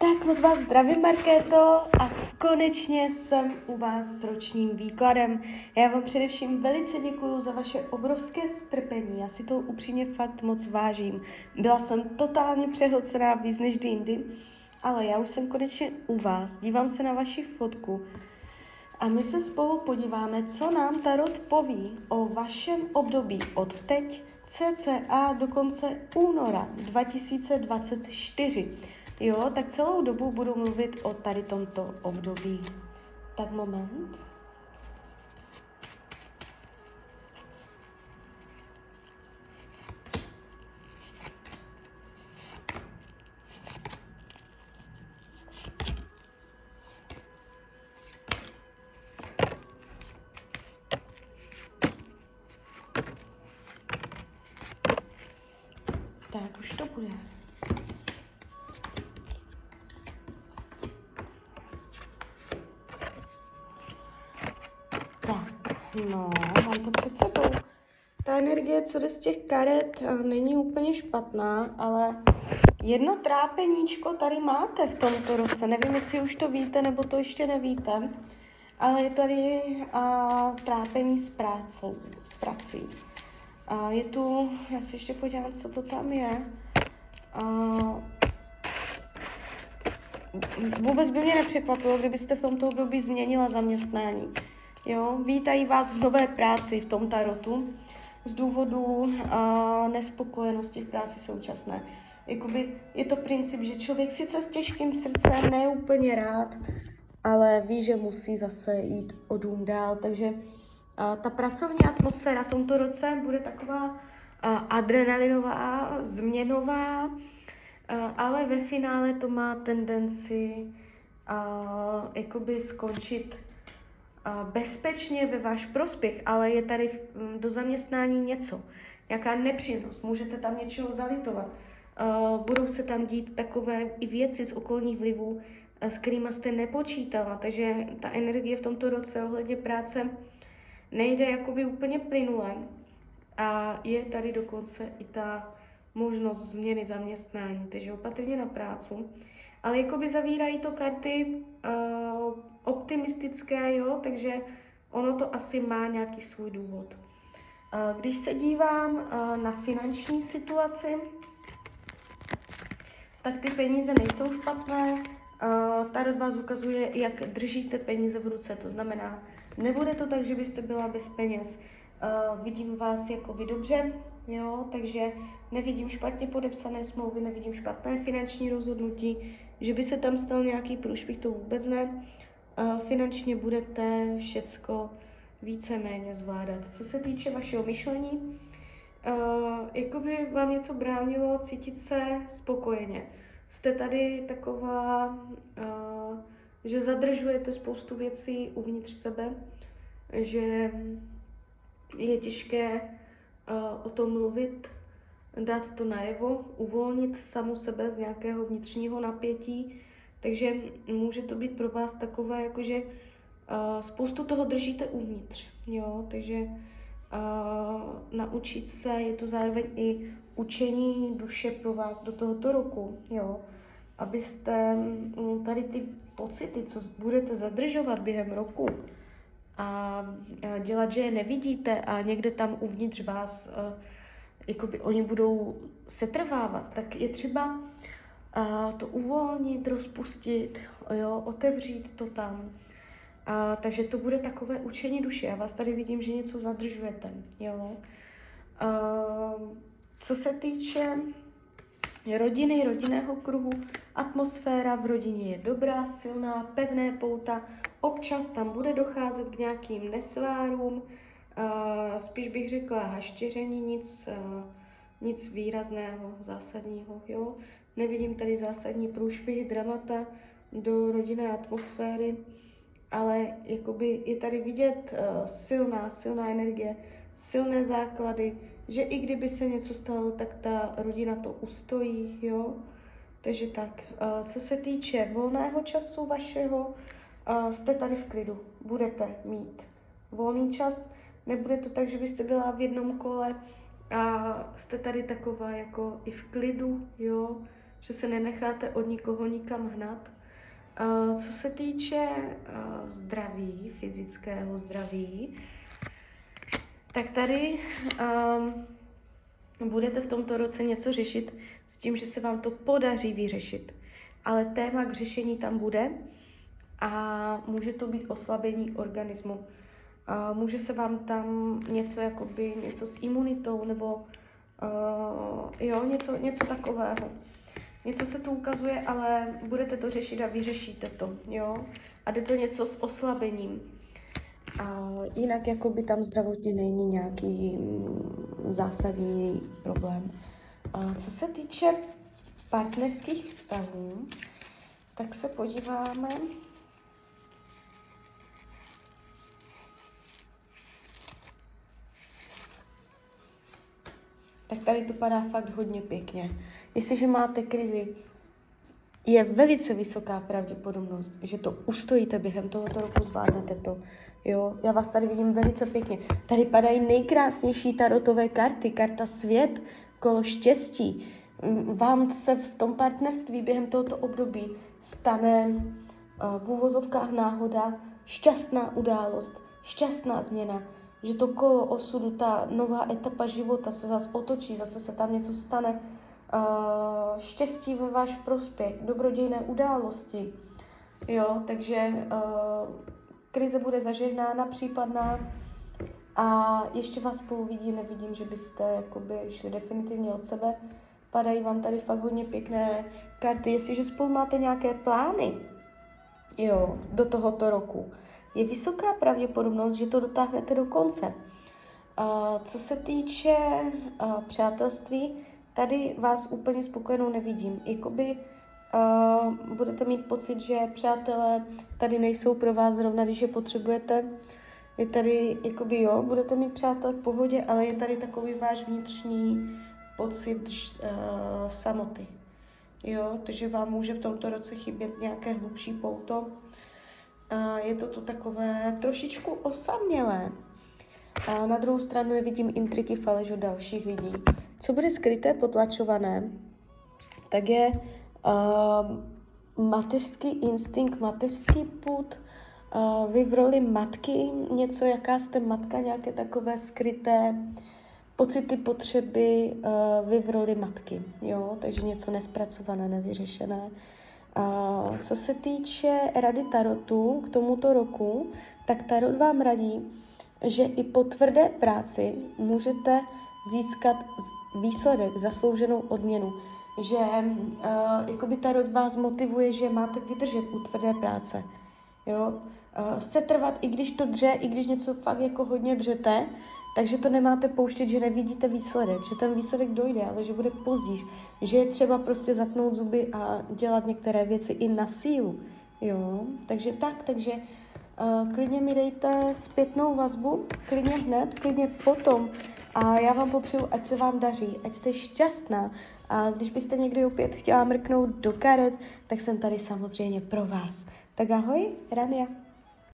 Tak moc vás zdravím, Markéto, a konečně jsem u vás s ročním výkladem. Já vám především velice děkuji za vaše obrovské strpení, já si to upřímně fakt moc vážím. Byla jsem totálně přehlcená víc než jindy, ale já už jsem konečně u vás, dívám se na vaši fotku a my se spolu podíváme, co nám Tarot poví o vašem období od teď cca do konce února 2024. Jo, tak celou dobu budu mluvit o tady tomto období. Tak moment. Tak, už to bude. Tak, no, mám to před sebou. Ta energie, co jde z těch karet, eh, není úplně špatná, ale jedno trápeníčko tady máte v tomto roce. Nevím, jestli už to víte, nebo to ještě nevíte, ale je tady a, trápení s prácou, s prací. A je tu, já si ještě podívám, co to tam je. A, vůbec by mě nepřekvapilo, kdybyste v tomto období změnila zaměstnání. Jo, vítají vás v nové práci v tom tarotu z důvodu uh, nespokojenosti v práci současné. Jakoby je to princip, že člověk sice s těžkým srdcem ne úplně rád, ale ví, že musí zase jít o dům dál, takže uh, ta pracovní atmosféra v tomto roce bude taková uh, adrenalinová, změnová, uh, ale ve finále to má tendenci uh, jakoby skončit bezpečně ve váš prospěch, ale je tady mm, do zaměstnání něco, nějaká nepříjemnost, můžete tam něčeho zalitovat. Budou se tam dít takové i věci z okolních vlivů, s kterými jste nepočítala, takže ta energie v tomto roce ohledně práce nejde jakoby úplně plynule a je tady dokonce i ta možnost změny zaměstnání, takže opatrně na prácu. Ale jakoby zavírají to karty uh, optimistické, jo, takže ono to asi má nějaký svůj důvod. Uh, když se dívám uh, na finanční situaci, tak ty peníze nejsou špatné. Uh, Tarot vás ukazuje, jak držíte peníze v ruce, to znamená, nebude to tak, že byste byla bez peněz. Vidím vás jakoby dobře, jo, takže nevidím špatně podepsané smlouvy, nevidím špatné finanční rozhodnutí, že by se tam stal nějaký průšvih, to vůbec ne. Uh, finančně budete všecko víceméně zvládat. Co se týče vašeho myšlení, uh, jakoby vám něco bránilo cítit se spokojeně. Jste tady taková, uh, že zadržujete spoustu věcí uvnitř sebe, že je těžké o tom mluvit, dát to najevo, uvolnit samu sebe z nějakého vnitřního napětí. Takže může to být pro vás takové, jakože uh, spoustu toho držíte uvnitř. Jo? Takže uh, naučit se, je to zároveň i učení duše pro vás do tohoto roku. Jo? Abyste um, tady ty pocity, co budete zadržovat během roku, a dělat, že je nevidíte a někde tam uvnitř vás uh, jakoby oni budou setrvávat, tak je třeba uh, to uvolnit, rozpustit, jo, otevřít to tam. Uh, takže to bude takové učení duše. Já vás tady vidím, že něco zadržujete. Jo. Uh, co se týče rodiny, rodinného kruhu, atmosféra v rodině je dobrá, silná, pevné pouta, občas tam bude docházet k nějakým nesvárům, spíš bych řekla haštěření, nic, uh, nic výrazného, zásadního. Jo? Nevidím tady zásadní průšvihy, dramata do rodinné atmosféry, ale jakoby je tady vidět uh, silná, silná energie, silné základy, že i kdyby se něco stalo, tak ta rodina to ustojí, jo. Takže tak, co se týče volného času vašeho, jste tady v klidu, budete mít volný čas, Nebude to tak, že byste byla v jednom kole a jste tady taková jako i v klidu, jo. že se nenecháte od nikoho nikam hnat. Co se týče zdraví, fyzického zdraví, tak tady um, budete v tomto roce něco řešit s tím, že se vám to podaří vyřešit. Ale téma k řešení tam bude a může to být oslabení organismu. Může se vám tam něco, jakoby, něco s imunitou nebo uh, jo, něco, něco takového. Něco se tu ukazuje, ale budete to řešit a vyřešíte to, jo. A jde to něco s oslabením. A jinak jako by tam zdravotně není nějaký mm, zásadní problém. A co se týče partnerských vztahů, tak se podíváme. Tak tady to padá fakt hodně pěkně. Jestliže máte krizi, je velice vysoká pravděpodobnost, že to ustojíte během tohoto roku, zvládnete to. Jo, já vás tady vidím velice pěkně. Tady padají nejkrásnější tarotové karty, karta svět, kolo štěstí. Vám se v tom partnerství během tohoto období stane uh, v úvozovkách náhoda šťastná událost, šťastná změna, že to kolo osudu, ta nová etapa života se zase otočí, zase se tam něco stane, uh, štěstí ve váš prospěch, dobrodějné události. Jo, takže uh, krize bude zažehnána, případná a ještě vás spolu vidí, nevidím, že byste jakoby šli definitivně od sebe. Padají vám tady fakt hodně pěkné karty. Jestliže spolu máte nějaké plány, jo, do tohoto roku, je vysoká pravděpodobnost, že to dotáhnete do konce. Uh, co se týče uh, přátelství, tady vás úplně spokojenou nevidím. Jakoby uh, budete mít pocit, že přátelé tady nejsou pro vás zrovna, když je potřebujete. Je tady, jakoby jo, budete mít přátel v pohodě, ale je tady takový váš vnitřní pocit uh, samoty. Jo, takže vám může v tomto roce chybět nějaké hlubší pouto. Je to tu takové trošičku osamělé. A na druhou stranu nevidím intriky faleš od dalších lidí. Co bude skryté, potlačované, tak je uh, mateřský instinkt, mateřský put, uh, vy v roli matky, něco, jaká jste matka, nějaké takové skryté pocity, potřeby, uh, vy v roli matky, jo, takže něco nespracované, nevyřešené. Co se týče rady Tarotu k tomuto roku, tak Tarot vám radí, že i po tvrdé práci můžete získat výsledek, zaslouženou odměnu. Že uh, jakoby Tarot vás motivuje, že máte vydržet u tvrdé práce. Jo? Uh, setrvat, i když to dře, i když něco fakt jako hodně dřete, takže to nemáte pouštět, že nevidíte výsledek, že ten výsledek dojde, ale že bude později, že je třeba prostě zatnout zuby a dělat některé věci i na sílu. Jo, takže tak, takže uh, klidně mi dejte zpětnou vazbu, klidně hned, klidně potom a já vám popřeju, ať se vám daří, ať jste šťastná a když byste někdy opět chtěla mrknout do karet, tak jsem tady samozřejmě pro vás. Tak ahoj, Rania.